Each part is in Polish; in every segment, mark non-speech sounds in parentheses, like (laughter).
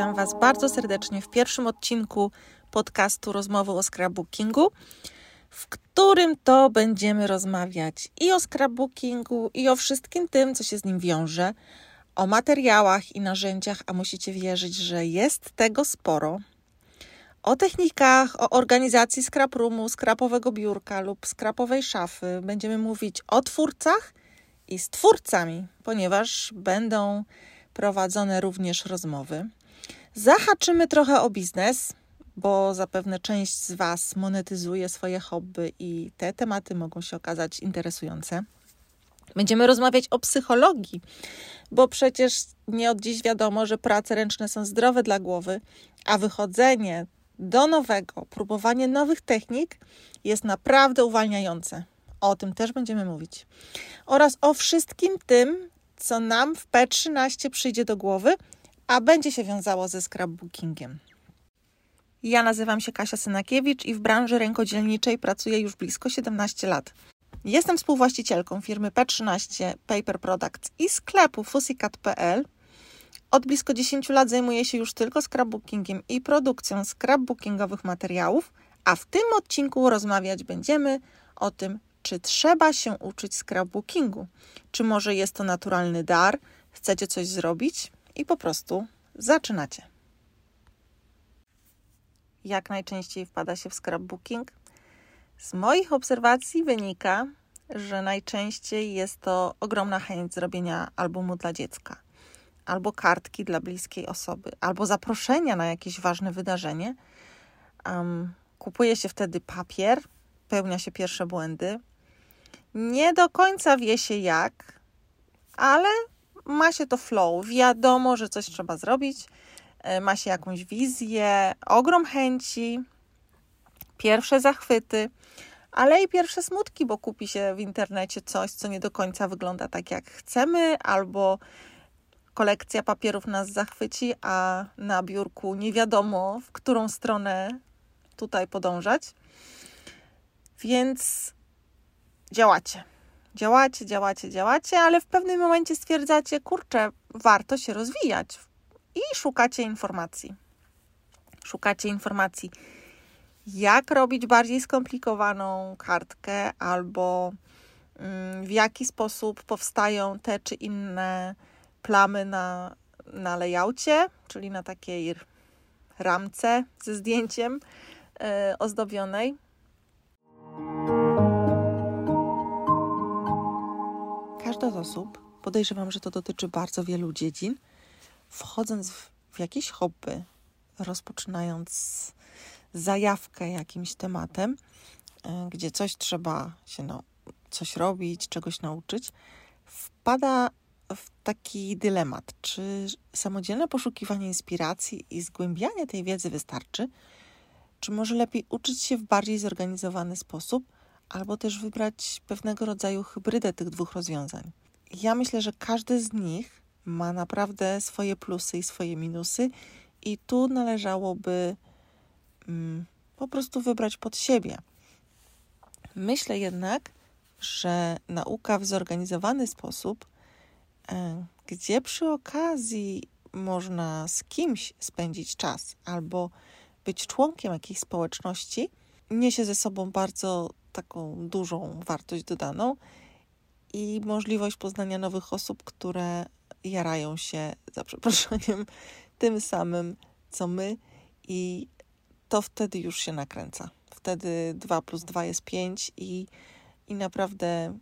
witam Was bardzo serdecznie w pierwszym odcinku podcastu Rozmowy o scrapbookingu, w którym to będziemy rozmawiać i o scrapbookingu, i o wszystkim tym, co się z nim wiąże, o materiałach i narzędziach, a musicie wierzyć, że jest tego sporo. O technikach, o organizacji scraproomu, scrapowego biurka lub scrapowej szafy. Będziemy mówić o twórcach i z twórcami, ponieważ będą prowadzone również rozmowy. Zahaczymy trochę o biznes, bo zapewne część z Was monetyzuje swoje hobby i te tematy mogą się okazać interesujące. Będziemy rozmawiać o psychologii, bo przecież nie od dziś wiadomo, że prace ręczne są zdrowe dla głowy, a wychodzenie do nowego, próbowanie nowych technik jest naprawdę uwalniające. O tym też będziemy mówić. Oraz o wszystkim tym, co nam w P13 przyjdzie do głowy, a będzie się wiązało ze scrapbookingiem. Ja nazywam się Kasia Synakiewicz i w branży rękodzielniczej pracuję już blisko 17 lat. Jestem współwłaścicielką firmy P13 Paper Products i sklepu fusicat.pl. Od blisko 10 lat zajmuję się już tylko scrapbookingiem i produkcją scrapbookingowych materiałów, a w tym odcinku rozmawiać będziemy o tym, czy trzeba się uczyć scrapbookingu? Czy może jest to naturalny dar? Chcecie coś zrobić i po prostu zaczynacie. Jak najczęściej wpada się w scrapbooking? Z moich obserwacji wynika, że najczęściej jest to ogromna chęć zrobienia albumu dla dziecka, albo kartki dla bliskiej osoby, albo zaproszenia na jakieś ważne wydarzenie. Um, kupuje się wtedy papier, pełnia się pierwsze błędy, nie do końca wie się jak, ale ma się to flow. Wiadomo, że coś trzeba zrobić, e, ma się jakąś wizję, ogrom chęci, pierwsze zachwyty, ale i pierwsze smutki, bo kupi się w internecie coś, co nie do końca wygląda tak, jak chcemy, albo kolekcja papierów nas zachwyci, a na biurku nie wiadomo, w którą stronę tutaj podążać. Więc działacie. Działacie, działacie, działacie, ale w pewnym momencie stwierdzacie, kurczę, warto się rozwijać i szukacie informacji. Szukacie informacji, jak robić bardziej skomplikowaną kartkę, albo mm, w jaki sposób powstają te czy inne plamy na, na layoutie, czyli na takiej ramce ze zdjęciem yy, ozdobionej. Każda z osób, podejrzewam, że to dotyczy bardzo wielu dziedzin, wchodząc w, w jakieś hobby, rozpoczynając zajawkę jakimś tematem, e, gdzie coś trzeba się no, coś robić, czegoś nauczyć, wpada w taki dylemat, czy samodzielne poszukiwanie inspiracji i zgłębianie tej wiedzy wystarczy, czy może lepiej uczyć się w bardziej zorganizowany sposób – albo też wybrać pewnego rodzaju hybrydę tych dwóch rozwiązań. Ja myślę, że każdy z nich ma naprawdę swoje plusy i swoje minusy, i tu należałoby mm, po prostu wybrać pod siebie. Myślę jednak, że nauka w zorganizowany sposób, e, gdzie przy okazji można z kimś spędzić czas albo być członkiem jakiejś społeczności, niesie ze sobą bardzo taką dużą wartość dodaną i możliwość poznania nowych osób, które jarają się, (laughs) za przeproszeniem, tym samym co my, i to wtedy już się nakręca. Wtedy 2 plus 2 jest 5 i, i naprawdę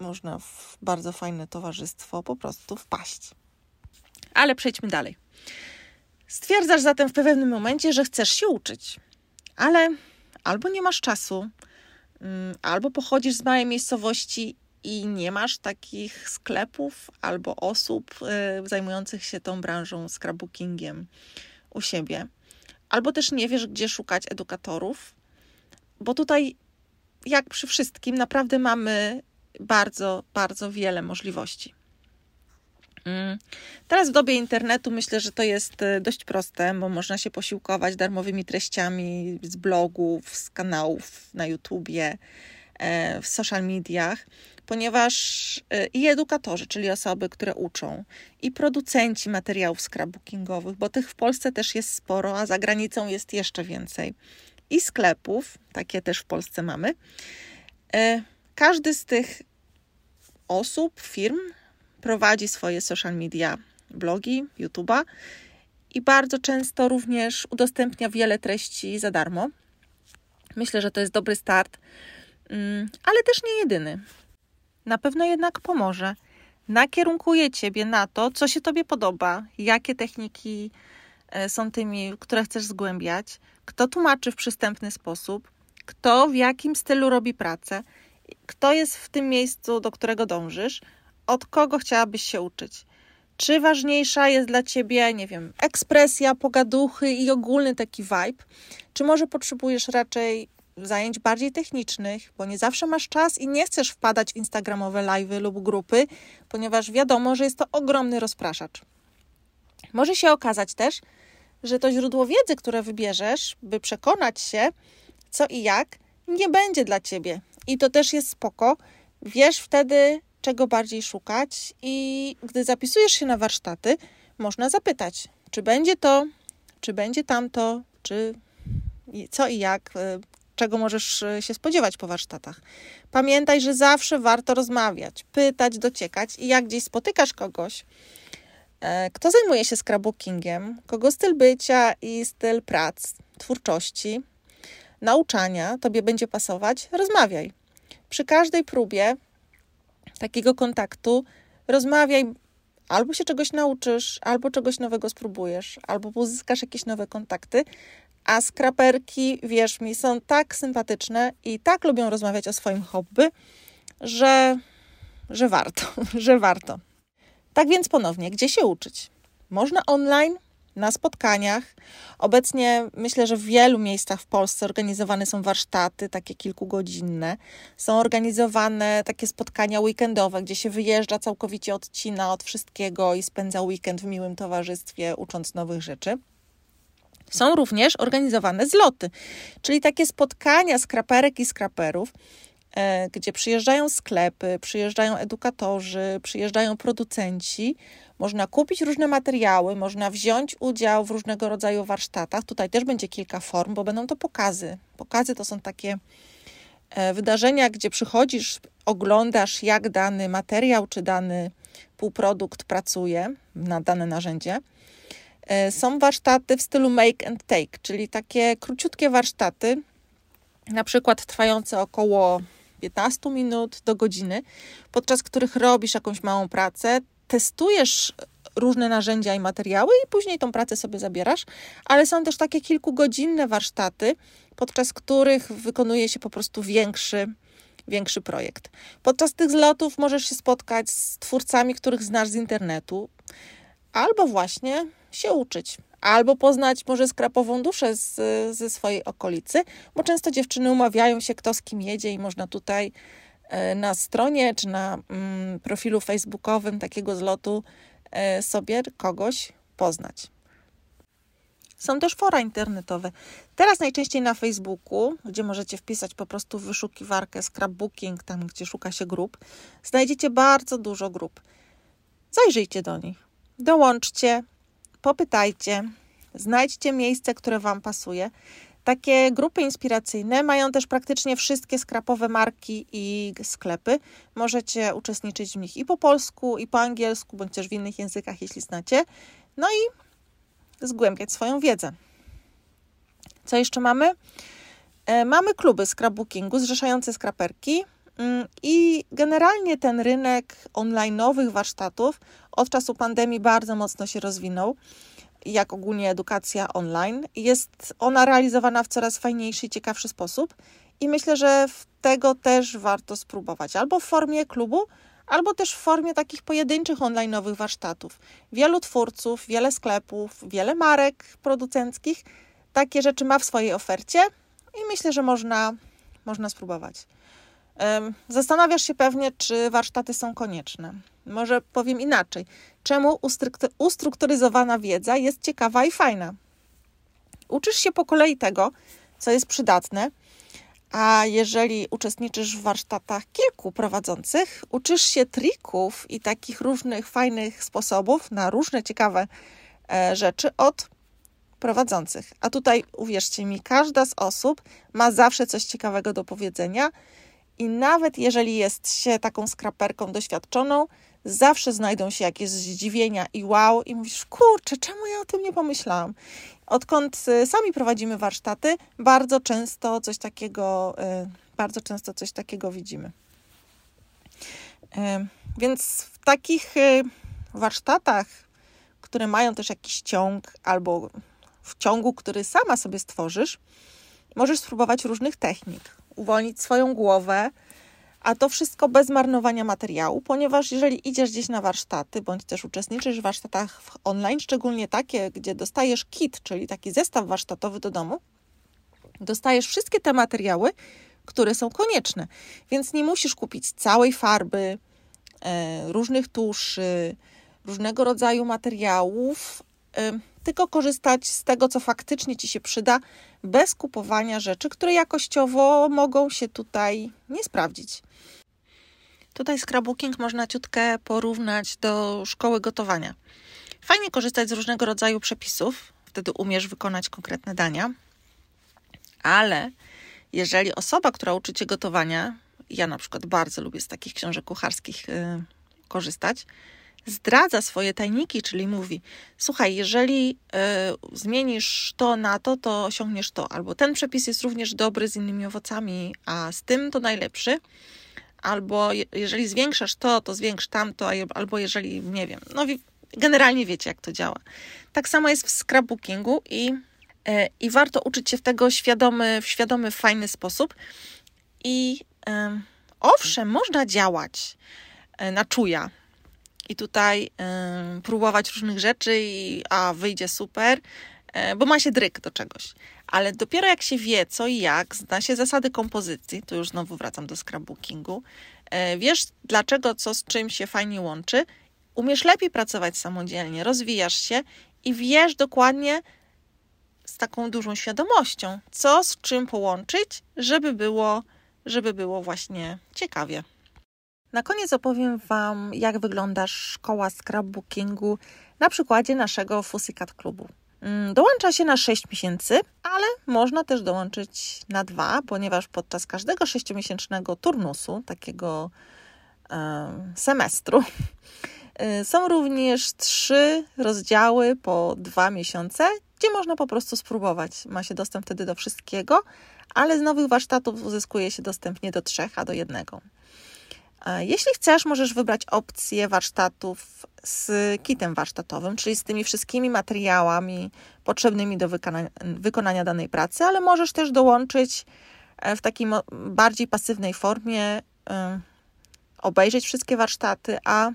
można w bardzo fajne towarzystwo po prostu wpaść. Ale przejdźmy dalej. Stwierdzasz zatem w pewnym momencie, że chcesz się uczyć, ale albo nie masz czasu, Mm, albo pochodzisz z małej miejscowości i nie masz takich sklepów albo osób y, zajmujących się tą branżą scrapbookingiem u siebie, albo też nie wiesz, gdzie szukać edukatorów, bo tutaj, jak przy wszystkim, naprawdę mamy bardzo, bardzo wiele możliwości. Mm. Teraz w dobie internetu myślę, że to jest y, dość proste, bo można się posiłkować darmowymi treściami z blogów, z kanałów na YouTubie, w social mediach, ponieważ i edukatorzy, czyli osoby, które uczą, i producenci materiałów scrapbookingowych, bo tych w Polsce też jest sporo, a za granicą jest jeszcze więcej, i sklepów, takie też w Polsce mamy. Każdy z tych osób, firm prowadzi swoje social media, blogi, YouTube'a i bardzo często również udostępnia wiele treści za darmo. Myślę, że to jest dobry start, mm, ale też nie jedyny. Na pewno jednak pomoże. Nakierunkuje Ciebie na to, co się Tobie podoba, jakie techniki e, są tymi, które chcesz zgłębiać, kto tłumaczy w przystępny sposób, kto w jakim stylu robi pracę, kto jest w tym miejscu, do którego dążysz, od kogo chciałabyś się uczyć. Czy ważniejsza jest dla ciebie, nie wiem, ekspresja, pogaduchy i ogólny taki vibe? Czy może potrzebujesz raczej zajęć bardziej technicznych, bo nie zawsze masz czas i nie chcesz wpadać w instagramowe live'y lub grupy, ponieważ wiadomo, że jest to ogromny rozpraszacz. Może się okazać też, że to źródło wiedzy, które wybierzesz, by przekonać się, co i jak, nie będzie dla ciebie. I to też jest spoko. Wiesz wtedy, czego bardziej szukać, i gdy zapisujesz się na warsztaty, można zapytać, czy będzie to, czy będzie tamto, czy co i jak, e, czego możesz e, się spodziewać po warsztatach. Pamiętaj, że zawsze warto rozmawiać, pytać, dociekać i jak gdzieś spotykasz kogoś, e, kto zajmuje się scrapbookingiem, kogo styl bycia i styl prac, twórczości, nauczania tobie będzie pasować, rozmawiaj. Przy każdej próbie takiego kontaktu rozmawiaj, albo się czegoś nauczysz, albo czegoś nowego spróbujesz, albo uzyskasz jakieś nowe kontakty. A skraperki, wierz mi, są tak sympatyczne i tak lubią rozmawiać o swoim hobby, że, że warto, (laughs) że warto. Tak więc ponownie, gdzie się uczyć? Można online, na spotkaniach. Obecnie myślę, że w wielu miejscach w Polsce organizowane są warsztaty takie kilkugodzinne. Są organizowane takie spotkania weekendowe, gdzie się wyjeżdża całkowicie odcina od wszystkiego i spędza weekend w miłym towarzystwie, ucząc nowych rzeczy. Są również organizowane zloty, czyli takie spotkania skraperek i skraperów, e, gdzie przyjeżdżają sklepy, przyjeżdżają edukatorzy, przyjeżdżają producenci można kupić różne materiały, można wziąć udział w różnego rodzaju warsztatach. Tutaj też będzie kilka form, bo będą to pokazy. Pokazy to są takie e, wydarzenia, gdzie przychodzisz, oglądasz, jak dany materiał czy dany półprodukt pracuje na dane narzędzie. E, są warsztaty w stylu make and take, czyli takie króciutkie warsztaty, na przykład trwające około 15 minut do godziny, podczas których robisz jakąś małą pracę, testujesz różne narzędzia i materiały i później tą pracę sobie zabierasz, ale są też takie kilkugodzinne warsztaty, podczas których wykonuje się po prostu większy, większy projekt. Podczas tych zlotów możesz się spotkać z twórcami, których znasz z internetu, albo właśnie się uczyć, albo poznać może skrapową duszę z, ze swojej okolicy, bo często dziewczyny umawiają się, kto z kim jedzie i można tutaj na stronie czy na mm, profilu facebookowym takiego zlotu e, sobie kogoś poznać. Są też fora internetowe. Teraz najczęściej na Facebooku, gdzie możecie wpisać po prostu wyszukiwarkę scrapbooking, tam gdzie szuka się grup, znajdziecie bardzo dużo grup. Zajrzyjcie do nich, dołączcie, popytajcie, znajdźcie miejsce, które Wam pasuje. Takie grupy inspiracyjne mają też praktycznie wszystkie skrapowe marki i sklepy. Możecie uczestniczyć w nich i po polsku, i po angielsku, bądź też w innych językach, jeśli znacie. No i zgłębiać swoją wiedzę. Co jeszcze mamy? E, mamy kluby scrapbookingu zrzeszające skraperki mm, i generalnie ten rynek online'owych warsztatów od czasu pandemii bardzo mocno się rozwinął jak ogólnie edukacja online. Jest ona realizowana w coraz fajniejszy i ciekawszy sposób i myślę, że tego też warto spróbować albo w formie klubu, albo też w formie takich pojedynczych online'owych warsztatów. Wielu twórców, wiele sklepów, wiele marek producenckich takie rzeczy ma w swojej ofercie i myślę, że można, można spróbować. Zastanawiasz się pewnie, czy warsztaty są konieczne. Może powiem inaczej. Czemu ustrukturyzowana wiedza jest ciekawa i fajna? Uczysz się po kolei tego, co jest przydatne, A jeżeli uczestniczysz w warsztatach kilku prowadzących, uczysz się trików i takich różnych fajnych sposobów na różne ciekawe e, rzeczy od prowadzących. A tutaj uwierzcie mi, każda z osób ma zawsze coś ciekawego do powiedzenia i nawet jeżeli jest się taką skraperką doświadczoną, zawsze znajdą się jakieś zdziwienia i wow, i mówisz, kurczę, czemu ja o tym nie pomyślałam? Odkąd y, sami prowadzimy warsztaty, bardzo często coś takiego, y, bardzo często coś takiego widzimy. Y, więc w takich warsztatach, które mają też jakiś ciąg, albo w ciągu, który sama sobie stworzysz, możesz spróbować różnych technik, uwolnić swoją głowę, a to wszystko bez marnowania materiału, ponieważ jeżeli idziesz gdzieś na warsztaty, bądź też uczestniczysz w warsztatach online, szczególnie takie, gdzie dostajesz kit, czyli taki zestaw warsztatowy do domu, dostajesz wszystkie te materiały, które są konieczne. Więc nie musisz kupić całej farby, e, różnych tuszy, różnego rodzaju materiałów, tylko korzystać z tego, co faktycznie ci się przyda, bez kupowania rzeczy, które jakościowo mogą się tutaj nie sprawdzić. Tutaj scrapbooking można ciutkę porównać do szkoły gotowania. Fajnie korzystać z różnego rodzaju przepisów, wtedy umiesz wykonać konkretne dania, ale jeżeli osoba, która uczy cię gotowania, ja na przykład bardzo lubię z takich książek kucharskich yy, korzystać, zdradza swoje tajniki, czyli mówi: Słuchaj, jeżeli y, zmienisz to na to, to osiągniesz to, albo ten przepis jest również dobry z innymi owocami, a z tym to najlepszy, albo je, jeżeli zwiększasz to, to zwiększ tamto, albo jeżeli nie wiem, no generalnie wiecie, jak to działa. Tak samo jest w scrapbookingu i, y, i warto uczyć się w tego świadomy, w świadomy, fajny sposób. I y, owszem, można działać na czuja, i tutaj y, próbować różnych rzeczy, i, a wyjdzie super, y, bo ma się dryk do czegoś. Ale dopiero jak się wie co i jak, zna się zasady kompozycji, to już znowu wracam do scrapbookingu, y, wiesz dlaczego co z czym się fajnie łączy, umiesz lepiej pracować samodzielnie, rozwijasz się i wiesz dokładnie z taką dużą świadomością, co z czym połączyć, żeby było, żeby było właśnie ciekawie. Na koniec opowiem Wam, jak wygląda szkoła scrapbookingu na przykładzie naszego Fusikat Klubu. Mm, dołącza się na 6 miesięcy, ale można też dołączyć na dwa, ponieważ podczas każdego sześciomiesięcznego turnusu, takiego semestru, e, (laughs) są również trzy rozdziały po dwa miesiące, gdzie można po prostu spróbować. Ma się dostęp wtedy do wszystkiego, ale z nowych warsztatów uzyskuje się dostęp nie do trzech, a do jednego. Jeśli chcesz, możesz wybrać opcję warsztatów z kitem warsztatowym, czyli z tymi wszystkimi materiałami potrzebnymi do wykonania, wykonania danej pracy, ale możesz też dołączyć e, w takiej bardziej pasywnej formie, e, obejrzeć wszystkie warsztaty, a,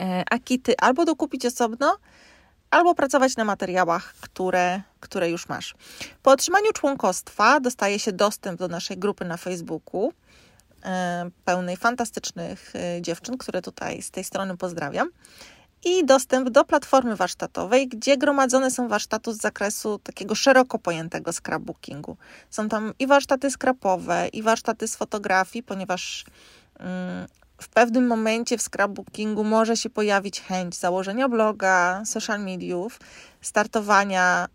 e, a kity albo dokupić osobno, albo pracować na materiałach, które, które już masz. Po otrzymaniu członkostwa dostaje się dostęp do naszej grupy na Facebooku E, pełnej fantastycznych e, dziewczyn, które tutaj z tej strony pozdrawiam. I dostęp do platformy warsztatowej, gdzie gromadzone są warsztaty z zakresu takiego szeroko pojętego scrapbookingu. Są tam i warsztaty skrapowe, i warsztaty z fotografii, ponieważ mm, w pewnym momencie w scrapbookingu może się pojawić chęć założenia bloga, social mediów, startowania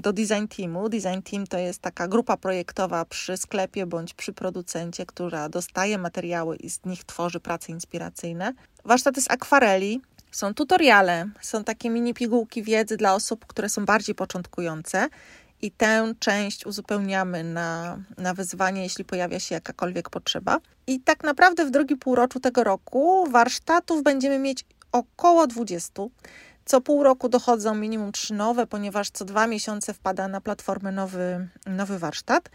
do design teamu. Design team to jest taka grupa projektowa przy sklepie bądź przy producencie, która dostaje materiały i z nich tworzy prace inspiracyjne. Warsztaty z akwareli, są tutoriale, są takie mini pigułki wiedzy dla osób, które są bardziej początkujące i tę część uzupełniamy na, na wyzwanie, jeśli pojawia się jakakolwiek potrzeba. I tak naprawdę w drugim półroczu tego roku warsztatów będziemy mieć około 20. Co pół roku dochodzą minimum trzy nowe, ponieważ co dwa miesiące wpada na platformę nowy, nowy warsztat.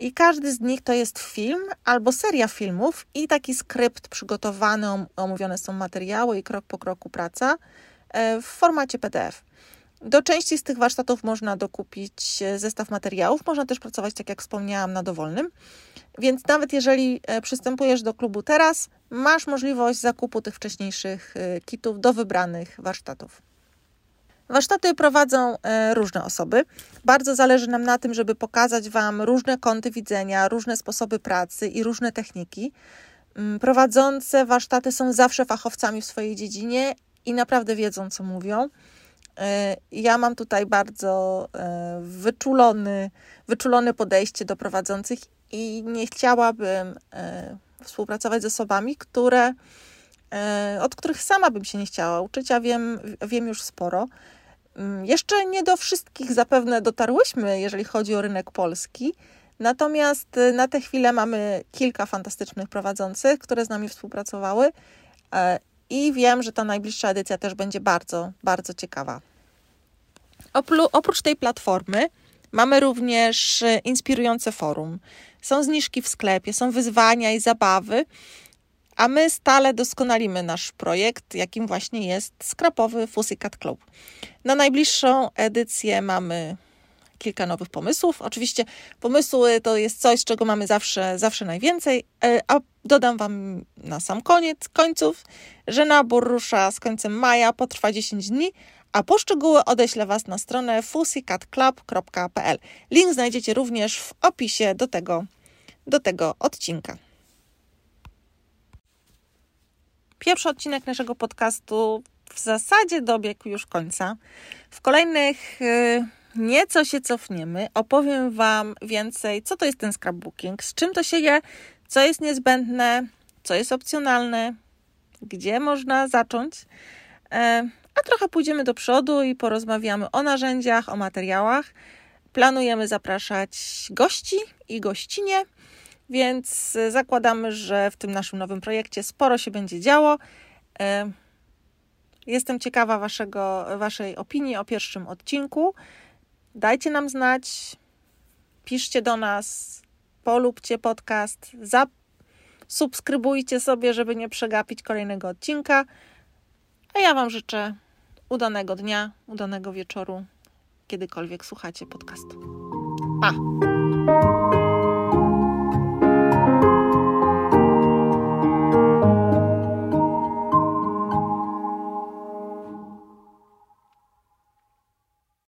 I każdy z nich to jest film albo seria filmów i taki skrypt przygotowany, omówione są materiały i krok po kroku praca e, w formacie PDF. Do części z tych warsztatów można dokupić e, zestaw materiałów, można też pracować, tak jak wspomniałam, na dowolnym. Więc nawet jeżeli e, przystępujesz do klubu teraz, masz możliwość zakupu tych wcześniejszych e, kitów do wybranych warsztatów. Warsztaty prowadzą różne osoby. Bardzo zależy nam na tym, żeby pokazać Wam różne kąty widzenia, różne sposoby pracy i różne techniki. Mm, prowadzące warsztaty są zawsze fachowcami w swojej dziedzinie i naprawdę wiedzą, co mówią. E, ja mam tutaj bardzo e, wyczulony, wyczulone podejście do prowadzących i nie chciałabym współpracować z osobami, które, od których sama bym się nie chciała uczyć, a wiem, wiem już sporo. Mm, jeszcze nie do wszystkich zapewne dotarłyśmy, jeżeli chodzi o rynek polski. Natomiast na tę chwilę mamy kilka fantastycznych prowadzących, które z nami współpracowały e, i wiem, że ta najbliższa edycja też będzie bardzo, bardzo ciekawa. Oprócz tej platformy mamy również y, inspirujące forum. Są zniżki w sklepie, są wyzwania i zabawy, a my stale doskonalimy nasz projekt, jakim właśnie jest skrapowy Pussycat Club. Na najbliższą edycję mamy kilka nowych pomysłów. Oczywiście pomysły to jest coś, czego mamy zawsze, zawsze najwięcej, e, a dodam Wam na sam koniec, końców, że nabór rusza z końcem maja, potrwa 10 dni, a poszczegóły odeślę Was na stronę pussycatclub.pl. Link znajdziecie również w opisie do tego, do tego odcinka. Pierwszy odcinek naszego podcastu w zasadzie dobiegł już końca. W kolejnych y, nieco się cofniemy. Opowiem Wam więcej, co to jest ten scrapbooking, z czym to się je, co jest niezbędne, co jest opcjonalne, gdzie można zacząć. E, a trochę pójdziemy do przodu i porozmawiamy o narzędziach, o materiałach. Planujemy zapraszać gości i gościnie więc e, zakładamy, że w tym naszym nowym projekcie sporo się będzie działo. E, jestem ciekawa waszego, Waszej opinii o pierwszym odcinku. Dajcie nam znać, piszcie do nas, polubcie podcast, subskrybujcie sobie, żeby nie przegapić kolejnego odcinka. A ja Wam życzę udanego dnia, udanego wieczoru, kiedykolwiek słuchacie podcastu. Pa!